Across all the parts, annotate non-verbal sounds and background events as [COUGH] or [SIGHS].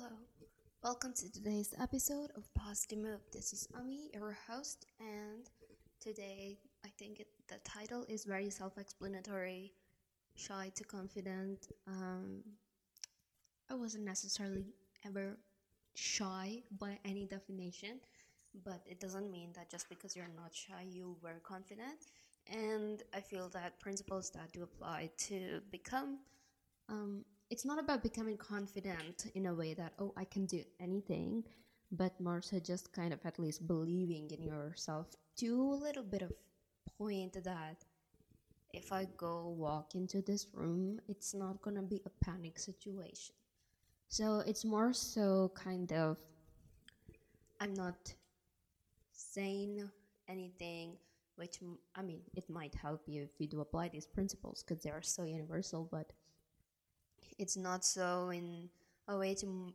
Hello, welcome to today's episode of Pause to Move. This is Ami, your host, and today I think it, the title is very self explanatory shy to confident. Um, I wasn't necessarily ever shy by any definition, but it doesn't mean that just because you're not shy, you were confident. And I feel that principles that do apply to become um, it's not about becoming confident in a way that oh i can do anything but more so just kind of at least believing in yourself to a little bit of point that if i go walk into this room it's not gonna be a panic situation. So it's more so kind of i'm not saying anything which i mean it might help you if you do apply these principles because they are so universal but it's not so in a way to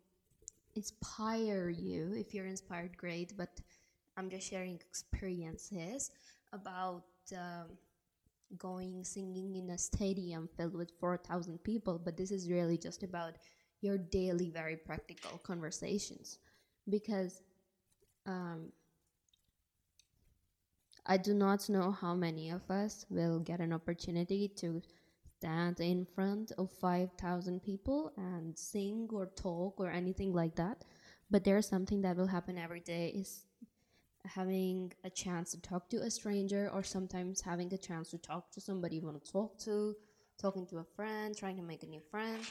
inspire you if you're inspired great but i'm just sharing experiences about um, going singing in a stadium filled with 4000 people but this is really just about your daily very practical conversations. Because um, i do not know how many of us will get an opportunity to stand in front of 5,000 people and sing or talk or anything like that. But there's something that will happen every day is having a chance to talk to a stranger or sometimes having a chance to talk to somebody you want to talk to, talking to a friend, trying to make a new friend.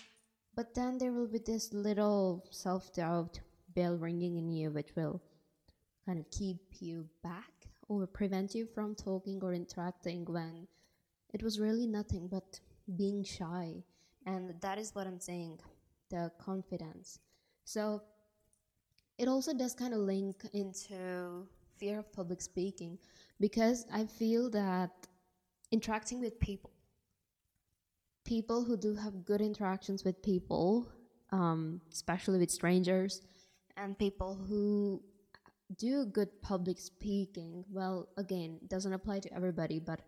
But then there will be this little self doubt bell ringing in you, which will kind of keep you back or prevent you from talking or interacting when it was really nothing but being shy. And that is what I'm saying the confidence. So it also does kind of link into fear of public speaking because I feel that interacting with people, people who do have good interactions with people, um, especially with strangers, and people who do good public speaking, well, again, doesn't apply to everybody, but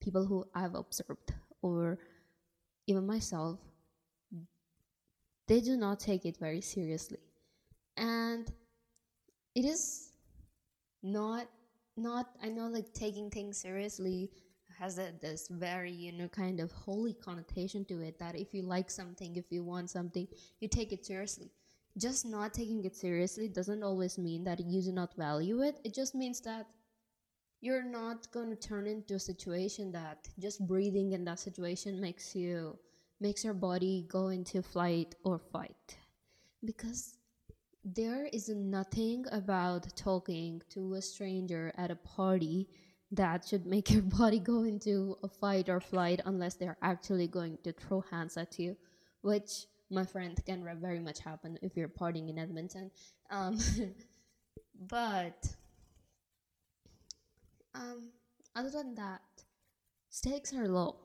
people who I've observed or even myself, they do not take it very seriously. And it is not not I know like taking things seriously has a, this very you know kind of holy connotation to it that if you like something if you want something you take it seriously just not taking it seriously doesn't always mean that you do not value it it just means that you're not going to turn into a situation that just breathing in that situation makes you makes your body go into flight or fight. Because there is nothing about talking to a stranger at a party that should make your [LAUGHS] body go into a fight or flight unless they're actually going to throw hands at you which my friend can very much happen if you're partying in edmonton. Um, [LAUGHS] but um, other than that, stakes are low.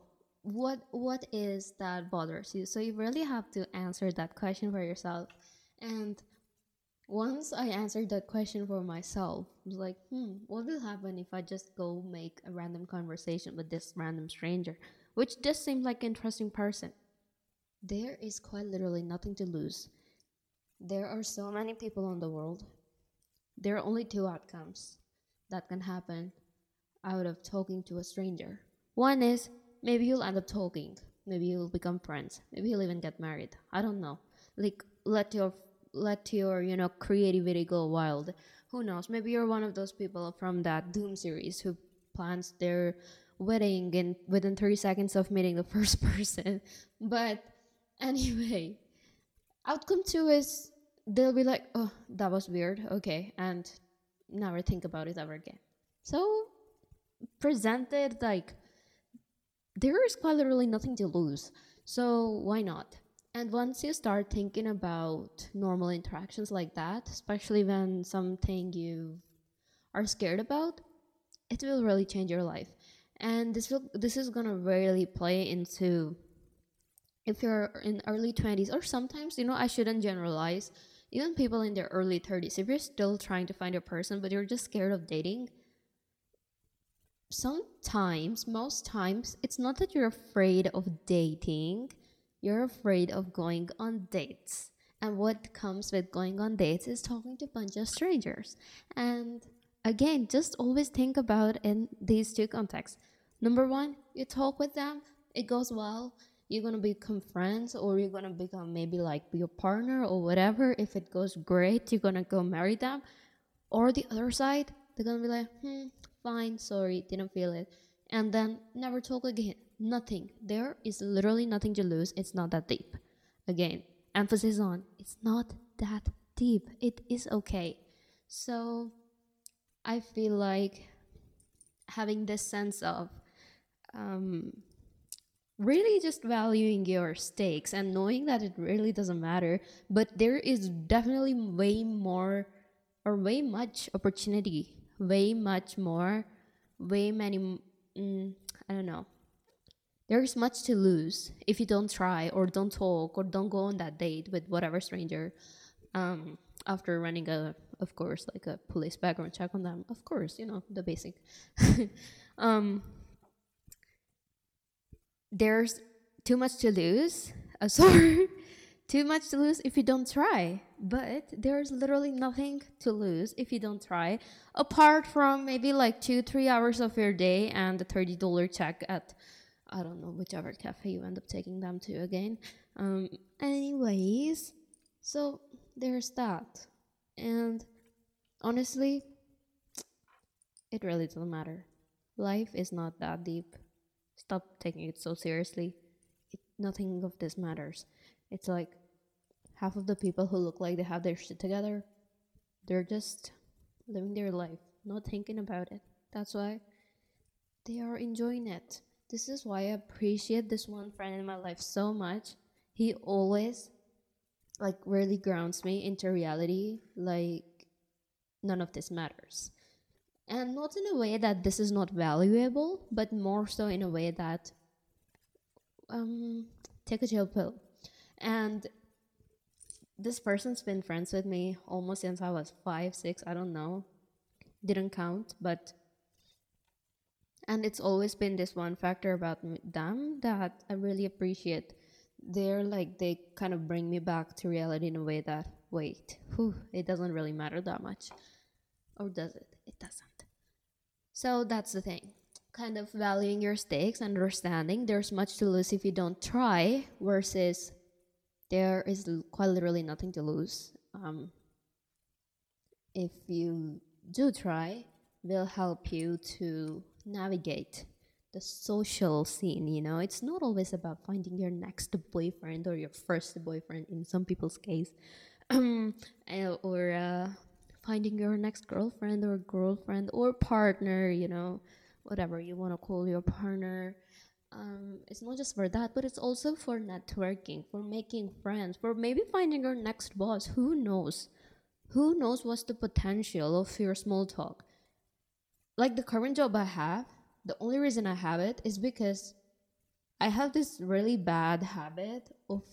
What what is that bothers you? So you really have to answer that question for yourself. And once I answered that question for myself, I was like, hmm, what will happen if I just go make a random conversation with this random stranger, which just seemed like an interesting person? There is quite literally nothing to lose. There are so many people in the world. There are only two outcomes that can happen out of talking to a stranger. One is maybe you'll end up talking, maybe you'll become friends, maybe you'll even get married. I don't know. Like let your let your you know creativity go wild. Who knows? Maybe you're one of those people from that Doom series who plans their wedding in within 30 seconds of meeting the [LAUGHS] first person. But anyway, outcome two is they'll be like, oh, that was weird. Okay, and never think about it ever again. So presented like there is quite literally nothing to lose. So why not? And once you start thinking about normal interactions like that, especially when something you are scared about, it will really change your life. And this will this is gonna really play into if you're in early 20s or sometimes you know I shouldn't generalize even people in their early 30s if you're still trying to find a person but you're just scared of dating sometimes, most times, it's not that you're afraid of dating, you're afraid of going on dates. And what comes with going on dates is talking to a bunch of strangers. And again, just always think about in these two contexts. Number one, you talk with them, it goes well, you're gonna become friends or you're gonna become maybe like your partner or whatever. If it goes great, you're gonna go marry them. Or the other side, they're gonna be like, hmm, fine, sorry, didn't feel it. And then never talk again. Nothing. There is literally nothing to lose. It's not that deep. Again, emphasis on it's not that deep. It is okay. So I feel like having this sense of um, really just valuing your stakes and knowing that it really doesn't matter, but there is definitely way more or way much opportunity, way much more, way many, mm, I don't know. There's much to lose if you don't try or don't talk or don't go on that date with whatever stranger. Um, after running a, of course, like a police background check on them, of course, you know the basic. [LAUGHS] um, there's too much to lose. Uh, [LAUGHS] sorry, too much to lose if you don't try. But there's literally nothing to lose if you don't try, apart from maybe like two, three hours of your day and a thirty dollar check at, I don't know, whichever cafe you end up taking them to again. Um, anyways, so there's that, and honestly, it really doesn't matter. Life is not that deep stop taking it so seriously. It, nothing of this matters. It's like half of the people who look like they have their shit together, they're just living their life, not thinking about it. That's why they are enjoying it. This is why I appreciate this one friend in my life so much. He always like really grounds me into reality like none of this matters and not in a way that this is not valuable, but more so in a way that um, take a chill pill. And this person's been friends with me almost since I was five, six, I don't know, didn't count, but and it's always been this one factor about them that I really appreciate. They're like they kind of bring me back to reality in a way that wait, whew, it doesn't really matter that much, or does it? It doesn't. So that's the thing. Kind of valuing your stakes, understanding there's much to lose if you don't try, versus there is quite literally nothing to lose. Um, if you do try, will help you to navigate the social scene. You know, it's not always about finding your next boyfriend or your first boyfriend in some people's case, um, [CLEARS THROAT] or uh, finding your next girlfriend or girlfriend or partner, you know, whatever you want to call your partner. Um, it's not just for that, but it's also for networking, for making friends, for maybe finding your next boss. Who knows? Who knows what's the potential of your small talk? Like the current job I have, the only reason I have it is because I have this really bad habit of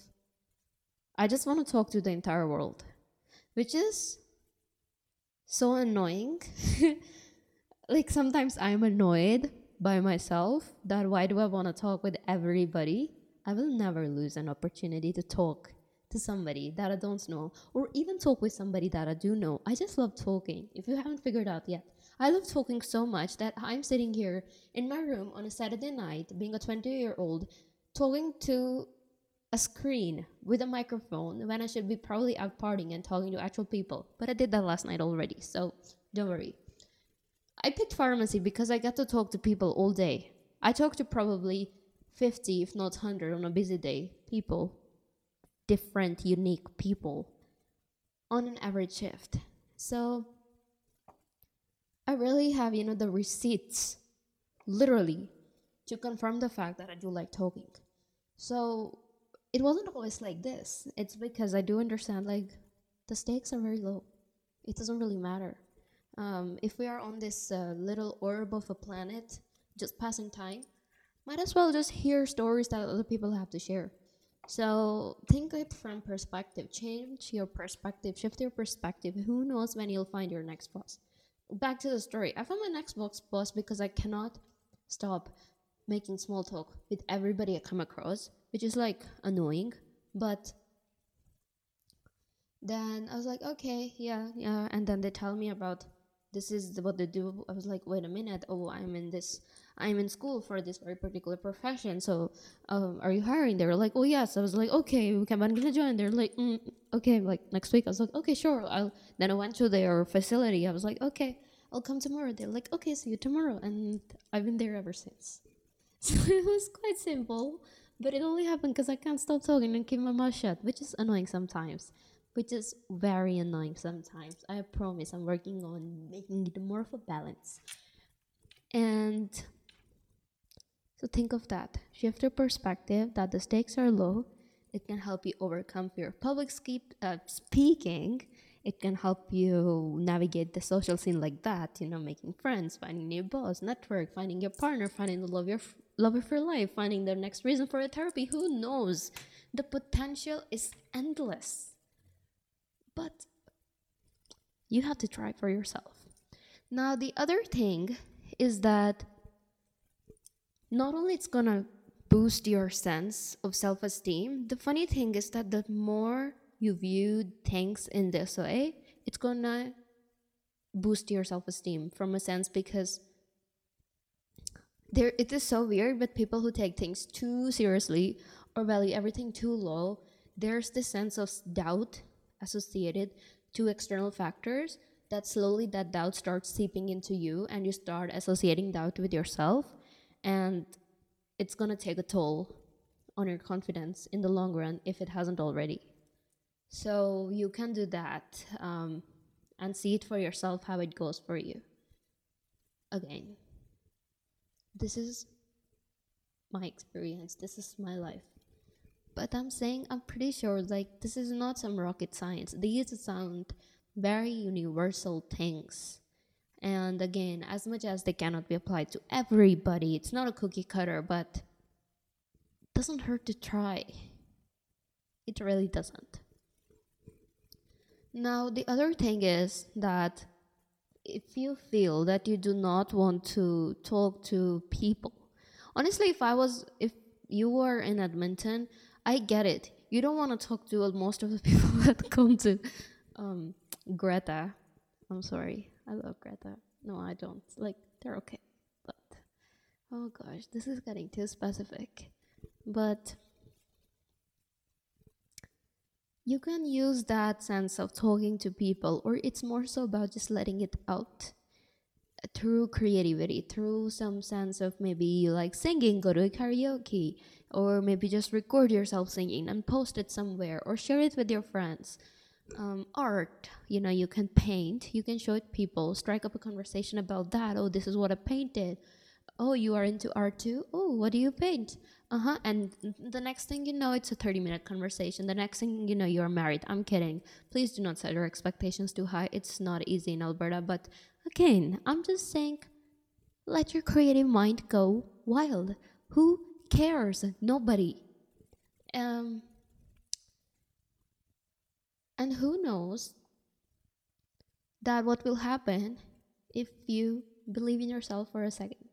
I just want to talk to the entire world, which is so annoying. [LAUGHS] like sometimes I'm annoyed by myself that why do I want to talk with everybody? I will never lose an opportunity to talk to somebody that I don't know or even talk with somebody that I do know. I just love talking. If you haven't figured out yet, I love talking so much that I'm sitting here in my room on a Saturday night, being a 20 year old, talking to a screen with a microphone when I should be probably out partying and talking to actual people. But I did that last night already, so don't worry. I picked pharmacy because I get to talk to people all day. I talk to probably 50, if not 100 on a busy day, people, different, unique people on an average shift. So I really have, you know, the receipts, literally, to confirm the fact that I do like talking. So it wasn't always like this. It's because I do understand like the stakes are very low. It doesn't really matter. Um, if we are on this uh, little orb of a planet, just passing time, might as well just hear stories that other people have to share. So think it from perspective. Change your perspective. Shift your perspective. Who knows when you'll find your next boss? Back to the story. I found my next boss because I cannot stop making small talk with everybody I come across which is like annoying, but then I was like, okay, yeah, yeah. And then they tell me about this is what they do. I was like, wait a minute. Oh, I'm in this. I'm in school for this very particular profession. So, um, are you hiring? They were like, oh yes. I was like, okay, okay, I'm gonna join. They're like, mm, okay, like next week. I was like, okay, sure. I'll. Then I went to their facility. I was like, okay, I'll come tomorrow. They're like, okay, see you tomorrow. And I've been there ever since. [LAUGHS] So it was quite simple, but it only happened because I can't stop talking and keep my mouth shut, which is annoying sometimes which is very annoying sometimes. I promise I'm working on making it more of a balance. And so think of that. Shift your perspective that the stakes are low. It can help you overcome fear of public ski- uh, speaking. It can help you navigate the social scene like that, you know, making friends, finding new boss, network, finding your partner, finding the love your love of your life, finding the next reason for a therapy. Who knows? The potential is endless but you have to try for yourself. Now, the other thing is that not only it's gonna boost your sense of self-esteem, the funny thing is that the more you view things in this way, it's gonna boost your self-esteem from a sense because there it is so weird but people who take things too seriously or value everything too low there's this sense of doubt associated to external factors that slowly that doubt starts seeping into you and you start associating doubt with yourself. And it's going to take a toll on your confidence in the long run if it hasn't already. So you can do that um, and see it for yourself how it goes for you. Again this is my experience. This is my life but I'm saying I'm pretty sure like this is not some rocket science. These sound very universal things. And again, as much as they cannot be applied to everybody, it's not a cookie cutter, but it doesn't hurt to try. It really doesn't. Now, the other thing is that if you feel that you do not want to talk to people, honestly, if I was, if you were in Edmonton, I get it. You don't want to talk to most of the [LAUGHS] people that come to um, Greta. I'm sorry. I love Greta. No, I don't. Like, they're okay. But, oh gosh, this is getting too specific. But you can use that sense of talking to people, or it's more so about just letting it out through creativity, through some sense of maybe you like singing, go to a karaoke, or maybe just record yourself singing and post it somewhere or share it with your friends. Um, art you know you can paint you can show it people strike up a conversation about that oh this is what i painted oh you are into art too? Oh what do you paint? Uh-huh and the next thing you know it's a 30 minute conversation. The next thing you know you're married. I'm kidding. Please do not set your expectations too high. It's not easy in alberta but again i'm just saying let your creative mind go wild. Who cares? Nobody. Um, and who knows that what will happen if you believe in yourself for a second.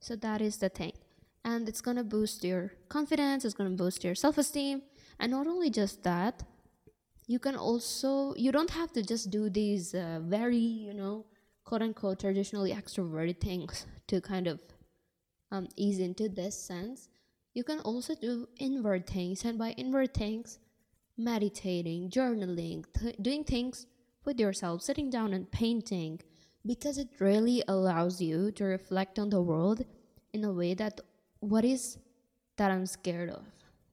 So that is the thing. And it's to boost your confidence, it's to boost your self esteem. And not only just that, you can also, you don't have to just do these uh, very, you know, quote unquote traditionally extroverted things to kind of um, ease into this sense, you can also do inward things. And by inward things, meditating, journaling, th- doing things with yourself, sitting down and painting, because it really allows you to reflect on the world in a way that what is that I'm scared of?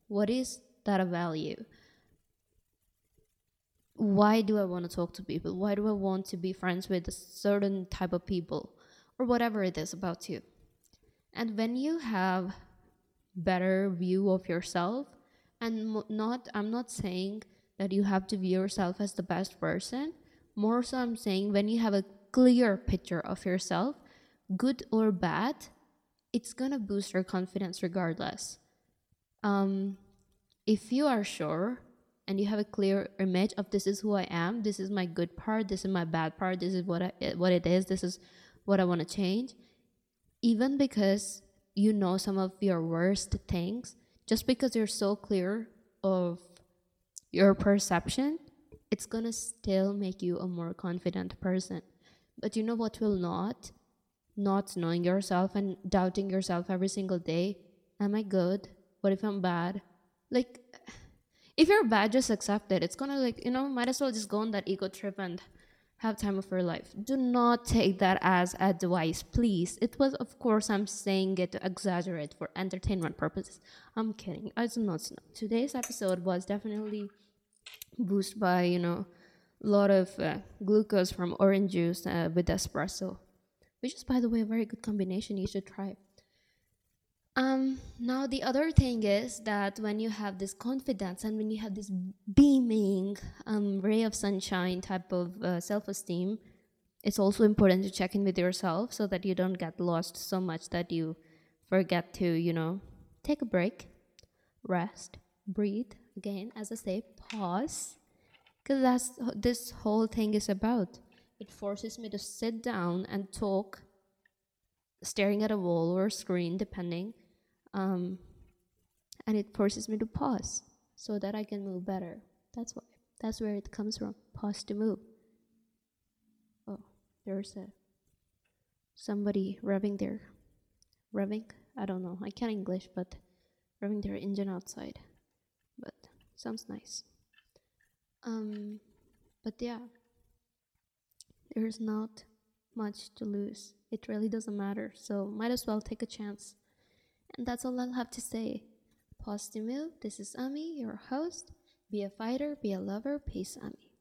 What is that I value? Why do I want to talk to people? Why do I want to be friends with a certain type of people? Or whatever it is about you. And when you have better view of yourself and not I'm not saying that you have to view yourself as the best person, more so I'm saying when you have a clear picture of yourself, good or bad, it's to boost your confidence regardless. Um if you are sure and you have a clear image of this is who I am, this is my good part, this is my bad part, this is what I, what it is, this is what I want to change, even because you know some of your worst things, just because you're so clear of your perception, it's gonna still make you a more confident person. But you know what will not? Not knowing yourself and doubting yourself every single day. Am I good? What if I'm bad? Like, [SIGHS] if you're bad, just accept it. It's gonna, like, you know, might as well just go on that ego trip and have time of your life. Do not take that as advice, please. It was, of course, I'm saying it to exaggerate for entertainment purposes. I'm kidding. I do not know. Today's episode was definitely boosted by, you know, lot of uh, glucose from orange juice uh, with espresso, which is, by the way, a very good combination. You should try. Um, now the other thing is that when you have this confidence and when you have this beaming um, ray of sunshine type of uh, self-esteem, it's also important to check in with yourself so that you don't get lost so much that you forget to, you know, take a break, rest, breathe. Again, as I say, pause, because that's this whole thing is about. It forces me to sit down and talk, staring at a wall or a screen, depending um, and it forces me to pause so that I can move better. That's why. That's where it comes from. Pause to move. Oh, there's a somebody revving their revving. I don't know. I can't English, but revving their engine outside. But sounds nice. Um, but yeah, there's not much to lose. It really doesn't matter. So might as well take a chance. And that's all I'll have to say. Pause to Move, this is Ami, your host. Be a fighter, be a lover, peace, Ami.